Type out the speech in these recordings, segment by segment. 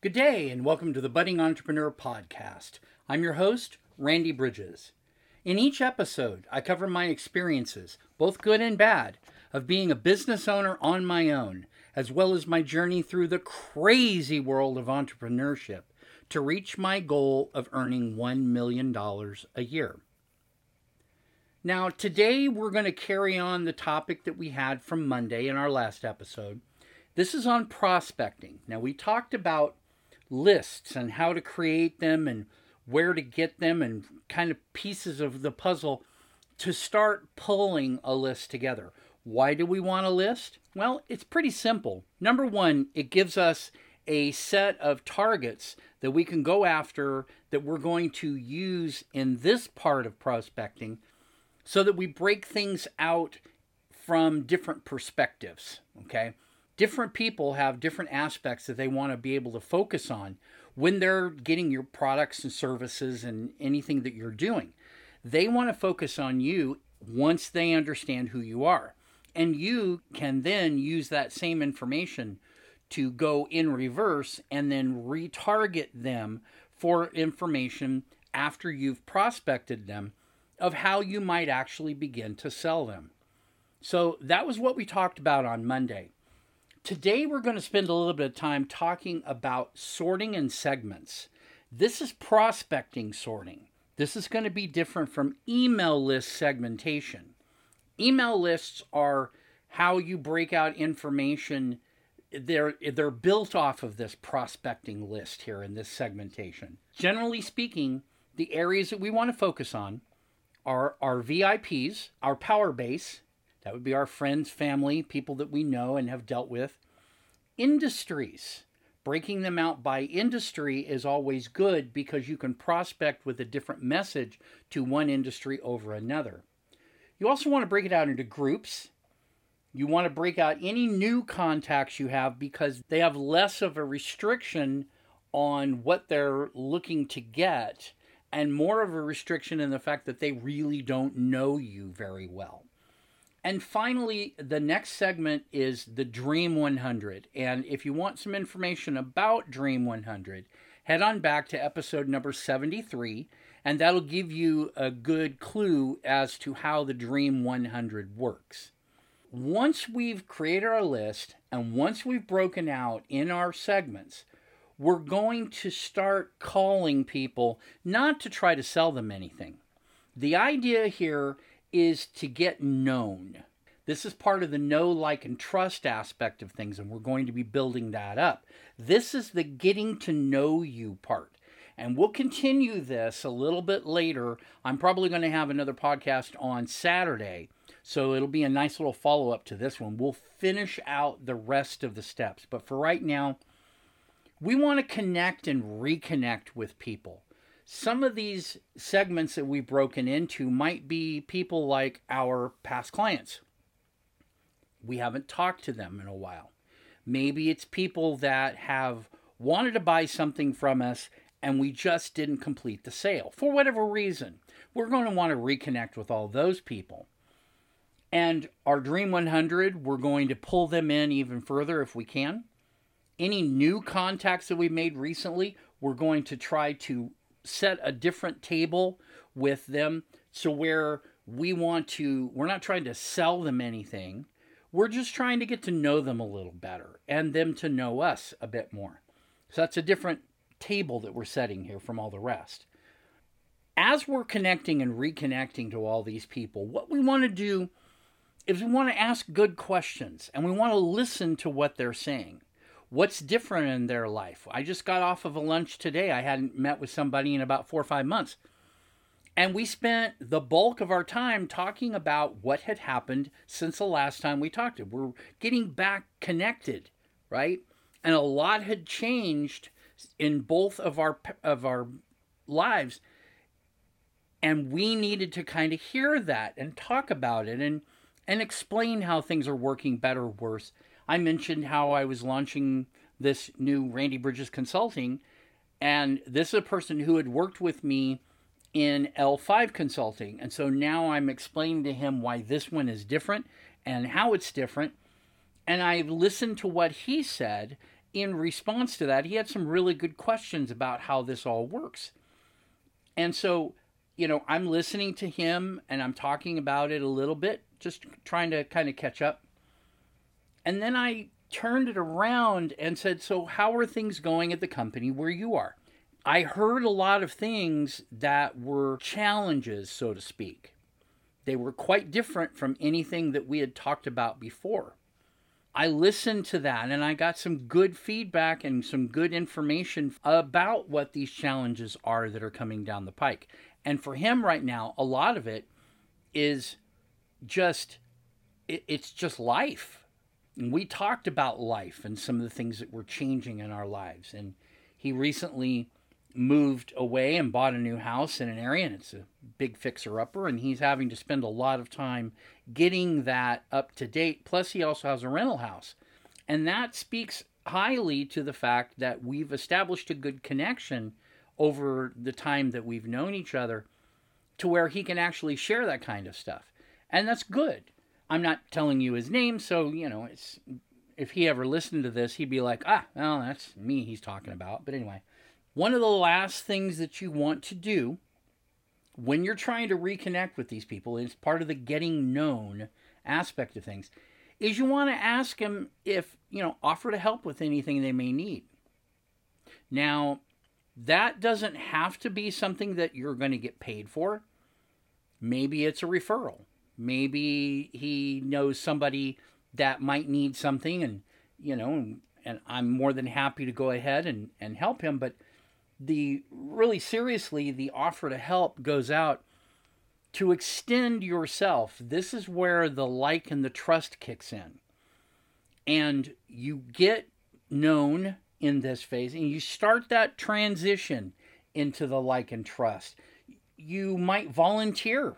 Good day, and welcome to the Budding Entrepreneur Podcast. I'm your host, Randy Bridges. In each episode, I cover my experiences, both good and bad, of being a business owner on my own, as well as my journey through the crazy world of entrepreneurship to reach my goal of earning $1 million a year. Now, today we're going to carry on the topic that we had from Monday in our last episode. This is on prospecting. Now, we talked about lists and how to create them and where to get them and kind of pieces of the puzzle to start pulling a list together. Why do we want a list? Well, it's pretty simple. Number one, it gives us a set of targets that we can go after that we're going to use in this part of prospecting so that we break things out from different perspectives. Okay different people have different aspects that they want to be able to focus on when they're getting your products and services and anything that you're doing. They want to focus on you once they understand who you are. And you can then use that same information to go in reverse and then retarget them for information after you've prospected them of how you might actually begin to sell them. So that was what we talked about on Monday. Today, we're going to spend a little bit of time talking about sorting and segments. This is prospecting sorting. This is going to be different from email list segmentation. Email lists are how you break out information. They're, they're built off of this prospecting list here in this segmentation. Generally speaking, the areas that we want to focus on are our VIPs, our power base, that would be our friends, family, people that we know and have dealt with. Industries. Breaking them out by industry is always good because you can prospect with a different message to one industry over another. You also want to break it out into groups. You want to break out any new contacts you have because they have less of a restriction on what they're looking to get and more of a restriction in the fact that they really don't know you very well. And finally, the next segment is the Dream 100. And if you want some information about Dream 100, head on back to episode number 73, and that'll give you a good clue as to how the Dream 100 works. Once we've created our list and once we've broken out in our segments, we're going to start calling people not to try to sell them anything. The idea here is to get known. This is part of the know, like, and trust aspect of things, and we're going to be building that up. This is the getting to know you part. And we'll continue this a little bit later. I'm probably going to have another podcast on Saturday. So it'll be a nice little follow up to this one. We'll finish out the rest of the steps. But for right now, we want to connect and reconnect with people some of these segments that we've broken into might be people like our past clients. We haven't talked to them in a while. Maybe it's people that have wanted to buy something from us and we just didn't complete the sale for whatever reason. We're going to want to reconnect with all those people. And our Dream 100, we're going to pull them in even further if we can. Any new contacts that we've made recently, we're going to try to set a different table with them so where we want to we're not trying to sell them anything. We're just trying to get to know them a little better and them to know us a bit more. So that's a different table that we're setting here from all the rest. As we're connecting and reconnecting to all these people what we want to do is we want to ask good questions and we want to listen to what they're saying what's different in their life. I just got off of a lunch today. I hadn't met with somebody in about four or five months. And we spent the bulk of our time talking about what had happened since the last time we talked. We're getting back connected, right? And a lot had changed in both of our of our lives. And we needed to kind of hear that and talk about it and and explain how things are working better or worse I mentioned how I was launching this new Randy Bridges Consulting, and this is a person who had worked with me in L5 Consulting. And so now I'm explaining to him why this one is different and how it's different. And I listened to what he said, in response to that, he had some really good questions about how this all works. And so, you know, I'm listening to him and I'm talking about it a little bit, just trying to kind of catch up. And then I turned it around and said, So, how are things going at the company where you are? I heard a lot of things that were challenges, so to speak. They were quite different from anything that we had talked about before. I listened to that and I got some good feedback and some good information about what these challenges are that are coming down the pike. And for him right now, a lot of it is just it's just life. And we talked about life and some of the things that were changing in our lives. And he recently moved away and bought a new house in an area, and it's a big fixer upper, and he's having to spend a lot of time getting that up to date. Plus, he also has a rental house. And that speaks highly to the fact that we've established a good connection over the time that we've known each other to where he can actually share that kind of stuff. And that's good. I'm not telling you his name, so, you know, it's if he ever listened to this, he'd be like, ah, well, that's me he's talking about. But anyway, one of the last things that you want to do when you're trying to reconnect with these people is part of the getting known aspect of things is you want to ask them if, you know, offer to help with anything they may need. Now, that doesn't have to be something that you're going to get paid for. Maybe it's a referral. Maybe he knows somebody that might need something and, you know, and, and I'm more than happy to go ahead and, and help him, but the really seriously the offer to help goes out to extend yourself. This is where the like and the trust kicks in. And you get known in this phase and you start that transition into the like and trust. You might volunteer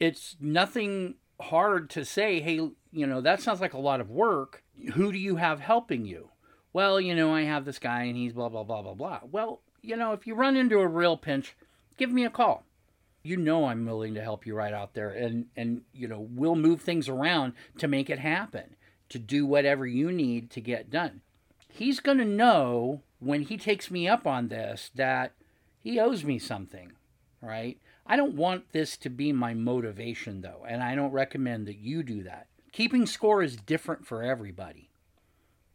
it's nothing hard to say hey you know that sounds like a lot of work who do you have helping you well you know i have this guy and he's blah blah blah blah blah well you know, if you run into a real pinch, give me a call. You know I'm willing to help you right out there and and you know, we'll move things around to make it happen, to do whatever you need to get done. He's going to know when he takes me up on this that he owes me something, right? I don't want this to be my motivation though, and I don't recommend that you do that. Keeping score is different for everybody.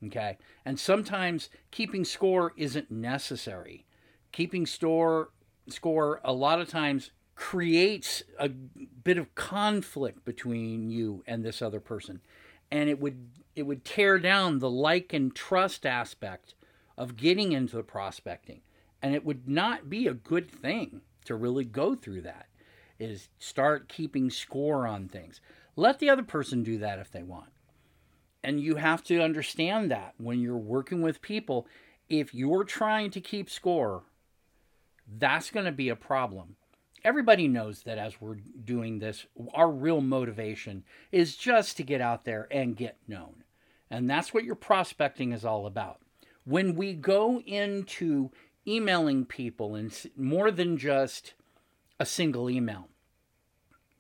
Okay? And sometimes keeping score isn't necessary keeping store score a lot of times creates a bit of conflict between you and this other person and it would it would tear down the like and trust aspect of getting into the prospecting and it would not be a good thing to really go through that is start keeping score on things let the other person do that if they want and you have to understand that when you're working with people if you're trying to keep score that's going to be a problem. Everybody knows that as we're doing this, our real motivation is just to get out there and get known. And that's what your prospecting is all about. When we go into emailing people and more than just a single email,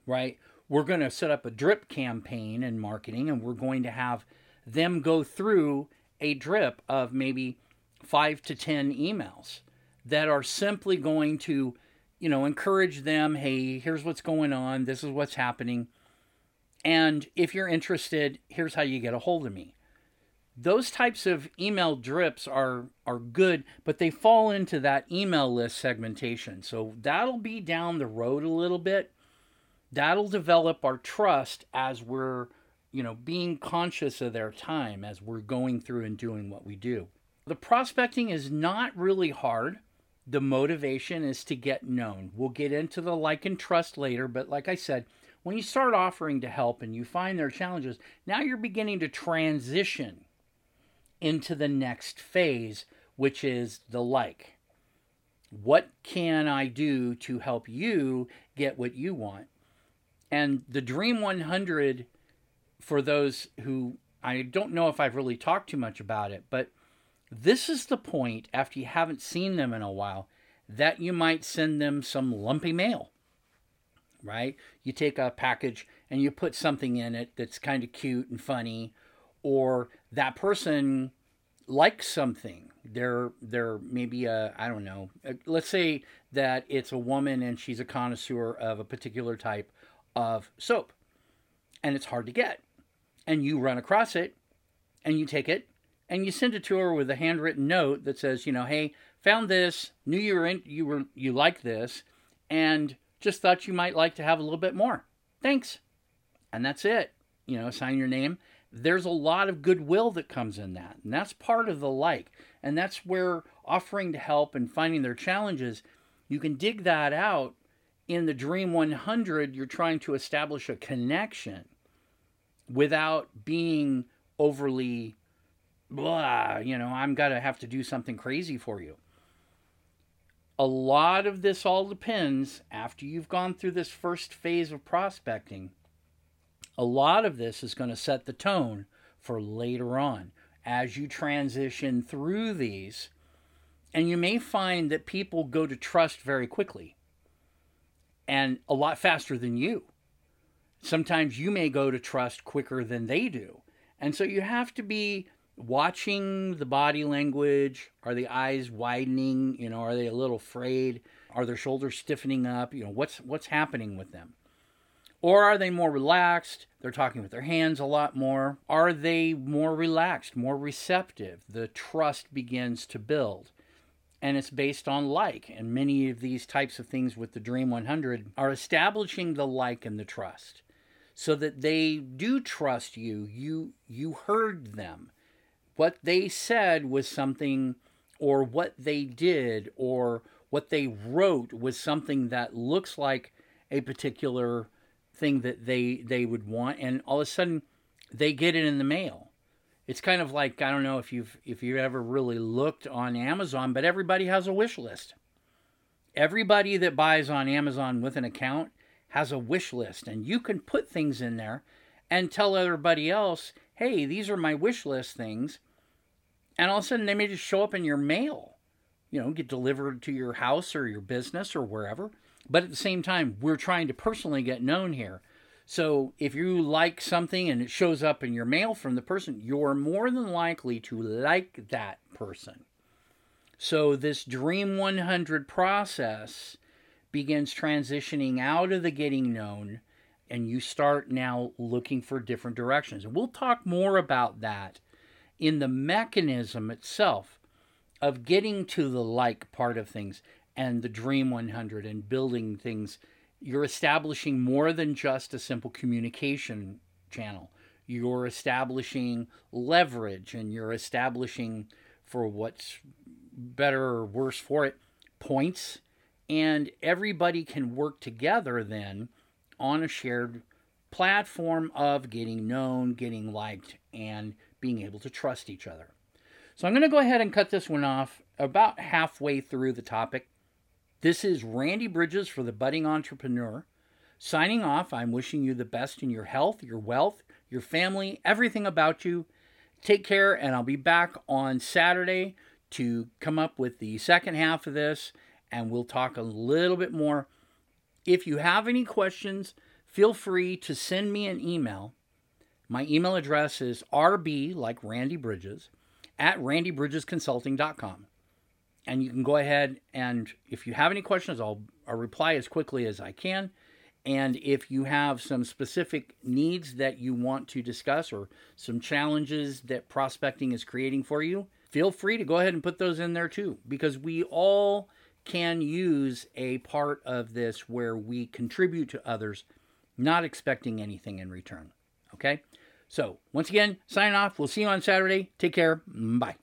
right? We're going to set up a drip campaign in marketing and we're going to have them go through a drip of maybe five to 10 emails that are simply going to, you know, encourage them hey, here's what's going on, this is what's happening. And if you're interested, here's how you get a hold of me. Those types of email drips are are good, but they fall into that email list segmentation. So that'll be down the road a little bit. That'll develop our trust as we're, you know, being conscious of their time as we're going through and doing what we do. The prospecting is not really hard the motivation is to get known. We'll get into the like and trust later, but like I said, when you start offering to help and you find their challenges, now you're beginning to transition into the next phase, which is the like. What can I do to help you get what you want? And the Dream 100, for those who I don't know if I've really talked too much about it, but this is the point, after you haven't seen them in a while, that you might send them some lumpy mail. Right? You take a package and you put something in it that's kind of cute and funny, or that person likes something. They're they're maybe a I don't know. uh, Let's say that it's a woman and she's a connoisseur of a particular type of soap, and it's hard to get, and you run across it, and you take it, and you send it to her with a handwritten note that says, you know, hey, found this, knew you were in, you were you like this, and just thought you might like to have a little bit more. Thanks, and that's it. You know, sign your name there's a lot of goodwill that comes in that. And that's part of the like. And that's where offering to help and finding their challenges, you can dig that out. In the Dream 100, you're trying to establish a connection without being overly blah, you know, I'm going to have to do something crazy for you. A lot of this all depends after you've gone through this first phase of prospecting a lot of this is going to set the tone for later on as you transition through these. And you may find that people go to trust very quickly and a lot faster than you. Sometimes you may go to trust quicker than they do. And so you have to be watching the body language. Are the eyes widening? You know, are they a little afraid? Are their shoulders stiffening up? You know, what's what's happening with them? Or are they more relaxed? They're talking with their hands a lot more. Are they more relaxed, more receptive? The trust begins to build. And it's based on like. And many of these types of things with the Dream 100 are establishing the like and the trust so that they do trust you. You you heard them. What they said was something or what they did or what they wrote was something that looks like a particular thing that they they would want and all of a sudden they get it in the mail. It's kind of like i don't know if you've if you ever really looked on amazon but everybody has a wish list. Everybody that buys on amazon with an account has a wish list and you can put things in there and tell everybody else hey these are my wish list things and all of a sudden they may just show up in your mail you know get delivered to your house or your business or wherever but at the same time, we're trying to personally get known here. So if you like something and it shows up in your mail from the person, you're more than likely to like that person. So this Dream 100 process begins transitioning out of the getting known and you start now looking for different directions. And we'll talk more about that in the mechanism itself of getting to the like part of things and the Dream 100 and building things, you're establishing more than just a simple communication channel. You're establishing leverage and you're establishing, for what's better or worse for it, points. And everybody can work together then on a shared platform of getting known, getting liked, and being able to trust each other. So I'm going to go ahead and cut this one off about halfway through the topic. This is Randy Bridges for the Budding Entrepreneur. Signing off, I'm wishing you the best in your health, your wealth, your family, everything about you. Take care, and I'll be back on Saturday to come up with the second half of this, and we'll talk a little bit more. If you have any questions, feel free to send me an email. My email address is rb, like Randy Bridges, at randybridgesconsulting.com and you can go ahead and if you have any questions, I'll, I'll reply as quickly as I can. And if you have some specific needs that you want to discuss or some challenges that prospecting is creating for you, feel free to go ahead and put those in there too, because we all can use a part of this where we contribute to others, not expecting anything in return. Okay? So, once again, sign off. We'll see you on Saturday. Take care. Bye.